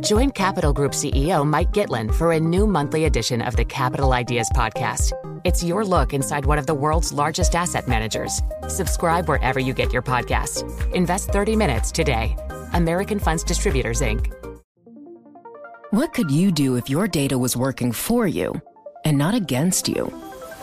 Join Capital Group CEO Mike Gitlin for a new monthly edition of the Capital Ideas Podcast. It's your look inside one of the world's largest asset managers. Subscribe wherever you get your podcasts. Invest 30 minutes today. American Funds Distributors, Inc. What could you do if your data was working for you and not against you?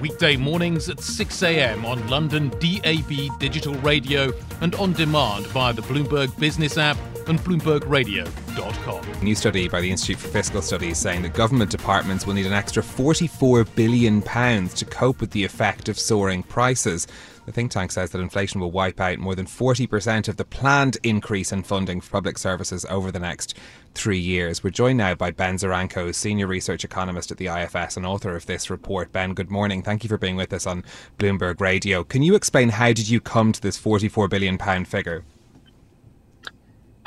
weekday mornings at 6 a.m. on London DAB digital radio and on demand via the Bloomberg Business app and BloombergRadio.com. New study by the Institute for Fiscal Studies saying that government departments will need an extra £44 billion to cope with the effect of soaring prices. The think tank says that inflation will wipe out more than 40% of the planned increase in funding for public services over the next three years. We're joined now by Ben Zaranko, Senior Research Economist at the IFS and author of this report. Ben, good morning. Thank you for being with us on Bloomberg Radio. Can you explain how did you come to this £44 billion figure?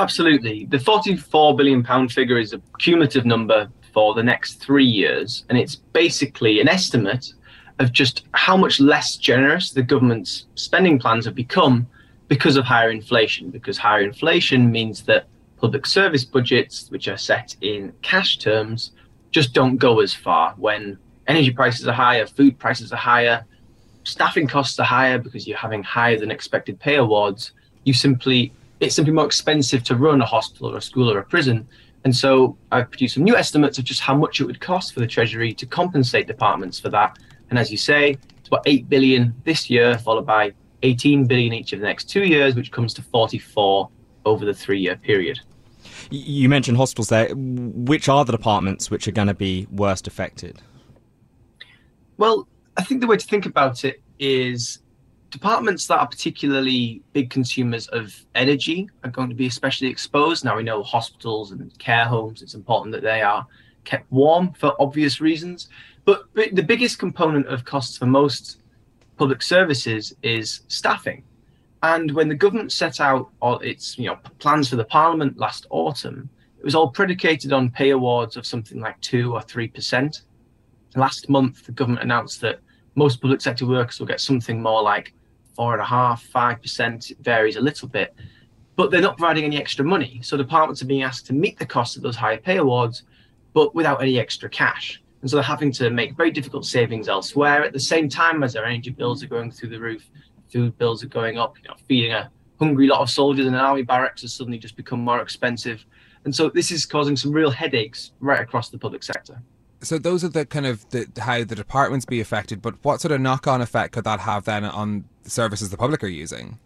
Absolutely. The £44 billion figure is a cumulative number for the next three years, and it's basically an estimate of just how much less generous the government's spending plans have become because of higher inflation. Because higher inflation means that public service budgets, which are set in cash terms, just don't go as far when energy prices are higher, food prices are higher, staffing costs are higher because you're having higher than expected pay awards. You simply it's simply more expensive to run a hospital or a school or a prison. And so I've produced some new estimates of just how much it would cost for the Treasury to compensate departments for that. And as you say, it's about 8 billion this year, followed by 18 billion each of the next two years, which comes to 44 over the three year period. You mentioned hospitals there. Which are the departments which are going to be worst affected? Well, I think the way to think about it is departments that are particularly big consumers of energy are going to be especially exposed. Now we know hospitals and care homes, it's important that they are kept warm for obvious reasons. But, but the biggest component of costs for most public services is staffing. And when the government set out all its you know plans for the parliament last autumn, it was all predicated on pay awards of something like two or three percent. Last month, the government announced that most public sector workers will get something more like four and a half, five percent. Varies a little bit, but they're not providing any extra money. So departments are being asked to meet the cost of those higher pay awards, but without any extra cash. And so they're having to make very difficult savings elsewhere at the same time as their energy bills are going through the roof, food bills are going up. You know, feeding a hungry lot of soldiers in an army barracks has suddenly just become more expensive. And so this is causing some real headaches right across the public sector. So those are the kind of the, how the departments be affected, but what sort of knock-on effect could that have then on the services the public are using?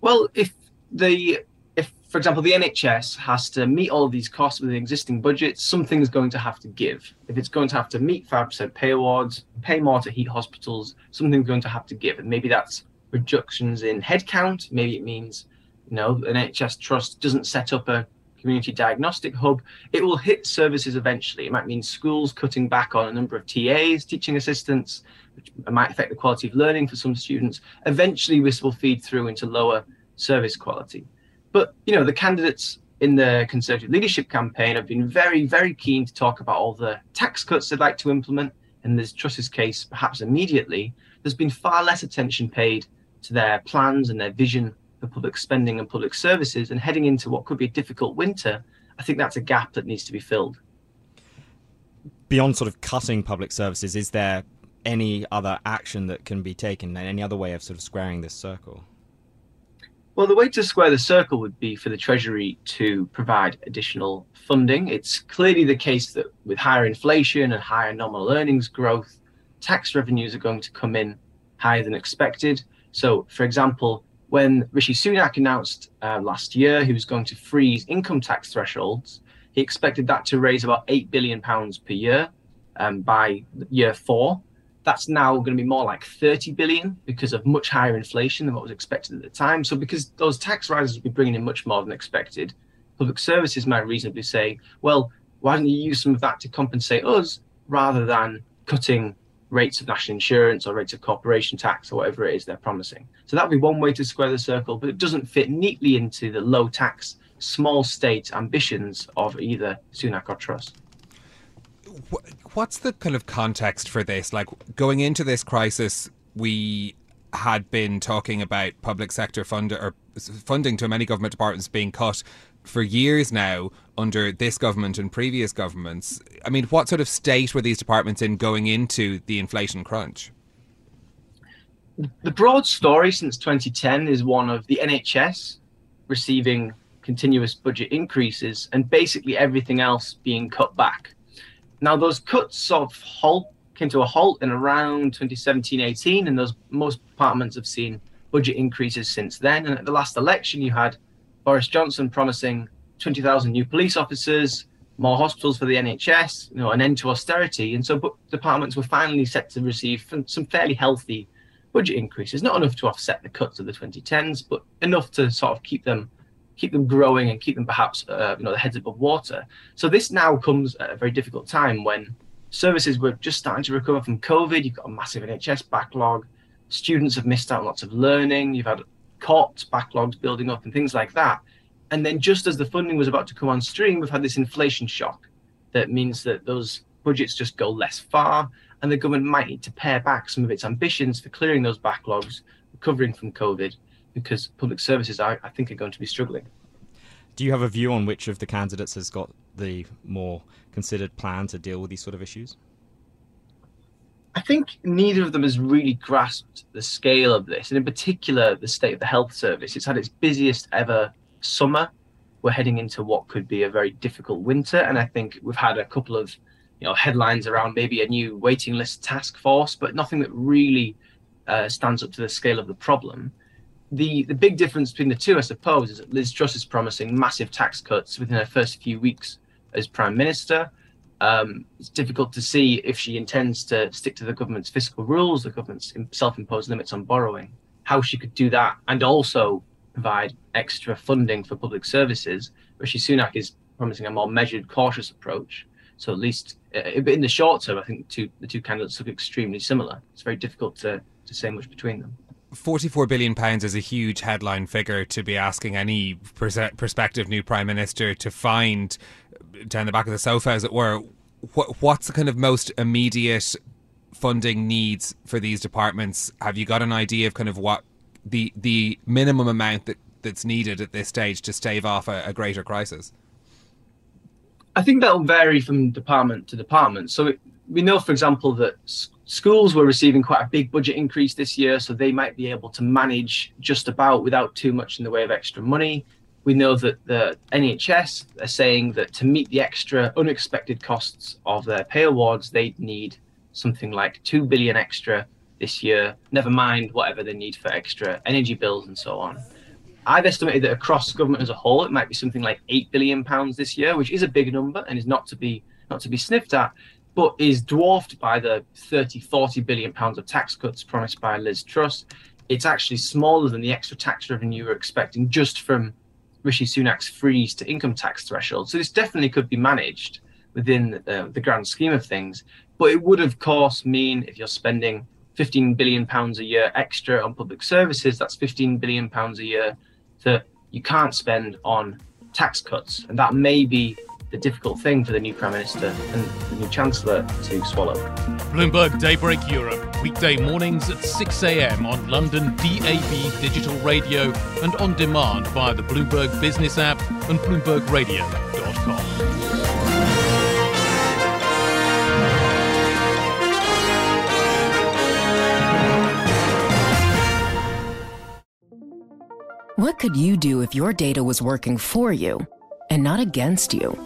Well, if the if for example the NHS has to meet all of these costs with the existing budget, something's going to have to give. If it's going to have to meet five percent pay awards, pay more to heat hospitals, something's going to have to give, and maybe that's reductions in headcount. Maybe it means you know an NHS trust doesn't set up a community diagnostic hub, it will hit services eventually. It might mean schools cutting back on a number of TAs, teaching assistants, which might affect the quality of learning for some students. Eventually, this will feed through into lower service quality. But you know, the candidates in the Conservative leadership campaign have been very, very keen to talk about all the tax cuts they'd like to implement. In Liz Truss's case, perhaps immediately, there's been far less attention paid to their plans and their vision for public spending and public services and heading into what could be a difficult winter, I think that's a gap that needs to be filled. Beyond sort of cutting public services, is there any other action that can be taken, any other way of sort of squaring this circle? Well, the way to square the circle would be for the Treasury to provide additional funding. It's clearly the case that with higher inflation and higher nominal earnings growth, tax revenues are going to come in higher than expected. So, for example, when Rishi Sunak announced uh, last year he was going to freeze income tax thresholds, he expected that to raise about eight billion pounds per year um, by year four. That's now going to be more like 30 billion because of much higher inflation than what was expected at the time. So, because those tax rises will be bringing in much more than expected, public services might reasonably say, well, Why don't you use some of that to compensate us rather than cutting rates of national insurance or rates of corporation tax or whatever it is they're promising? So that would be one way to square the circle, but it doesn't fit neatly into the low tax, small state ambitions of either Sunak or Truss. What's the kind of context for this? Like going into this crisis, we had been talking about public sector fund or funding to many government departments being cut for years now under this government and previous governments. I mean, what sort of state were these departments in going into the inflation crunch? The broad story since 2010 is one of the NHS receiving continuous budget increases and basically everything else being cut back. Now, those cuts sort of halt, came to a halt in around 2017 18, and those most departments have seen budget increases since then. And at the last election, you had Boris Johnson promising 20,000 new police officers, more hospitals for the NHS, you know, an end to austerity. And so departments were finally set to receive some fairly healthy budget increases, not enough to offset the cuts of the 2010s, but enough to sort of keep them keep them growing and keep them perhaps uh, you know the heads above water. So this now comes at a very difficult time when services were just starting to recover from COVID. You've got a massive NHS backlog. Students have missed out on lots of learning. You've had courts backlogs building up and things like that. And then just as the funding was about to come on stream, we've had this inflation shock that means that those budgets just go less far and the government might need to pare back some of its ambitions for clearing those backlogs, recovering from COVID, because public services, I, I think, are going to be struggling. Do you have a view on which of the candidates has got the more considered plan to deal with these sort of issues? I think neither of them has really grasped the scale of this, and in particular, the state of the health service. It's had its busiest ever summer. We're heading into what could be a very difficult winter, and I think we've had a couple of you know headlines around maybe a new waiting list task force, but nothing that really uh, stands up to the scale of the problem the the big difference between the two, I suppose, is that Liz Truss is promising massive tax cuts within her first few weeks as prime minister. Um, it's difficult to see if she intends to stick to the government's fiscal rules, the government's self-imposed limits on borrowing, how she could do that, and also provide extra funding for public services. Rishi Sunak is promising a more measured, cautious approach. So at least uh, in the short term, I think the two, the two candidates look extremely similar. It's very difficult to, to say much between them. 44 billion pounds is a huge headline figure to be asking any prospective new prime minister to find down the back of the sofa as it were. What, what's the kind of most immediate funding needs for these departments? Have you got an idea of kind of what the the minimum amount that that's needed at this stage to stave off a, a greater crisis? I think that'll vary from department to department. So it, we know for example that schools were receiving quite a big budget increase this year, so they might be able to manage just about without too much in the way of extra money. We know that the NHS are saying that to meet the extra unexpected costs of their pay awards, they'd need something like 2 billion extra this year, never mind whatever they need for extra energy bills and so on. I've estimated that across government as a whole, it might be something like 8 billion pounds this year, which is a big number and is not to be not to be sniffed at but is dwarfed by the 30, 40 billion pounds of tax cuts promised by Liz Truss. It's actually smaller than the extra tax revenue we're expecting just from Rishi Sunak's freeze to income tax threshold. So this definitely could be managed within the, the grand scheme of things. But it would, of course, mean if you're spending 15 billion pounds a year extra on public services, that's 15 billion pounds a year that you can't spend on tax cuts. And that may be the difficult thing for the new Prime Minister and the new Chancellor to swallow. Bloomberg Daybreak Europe, weekday mornings at 6 a.m. on London DAB digital radio and on demand via the Bloomberg Business app and BloombergRadio.com. What could you do if your data was working for you and not against you?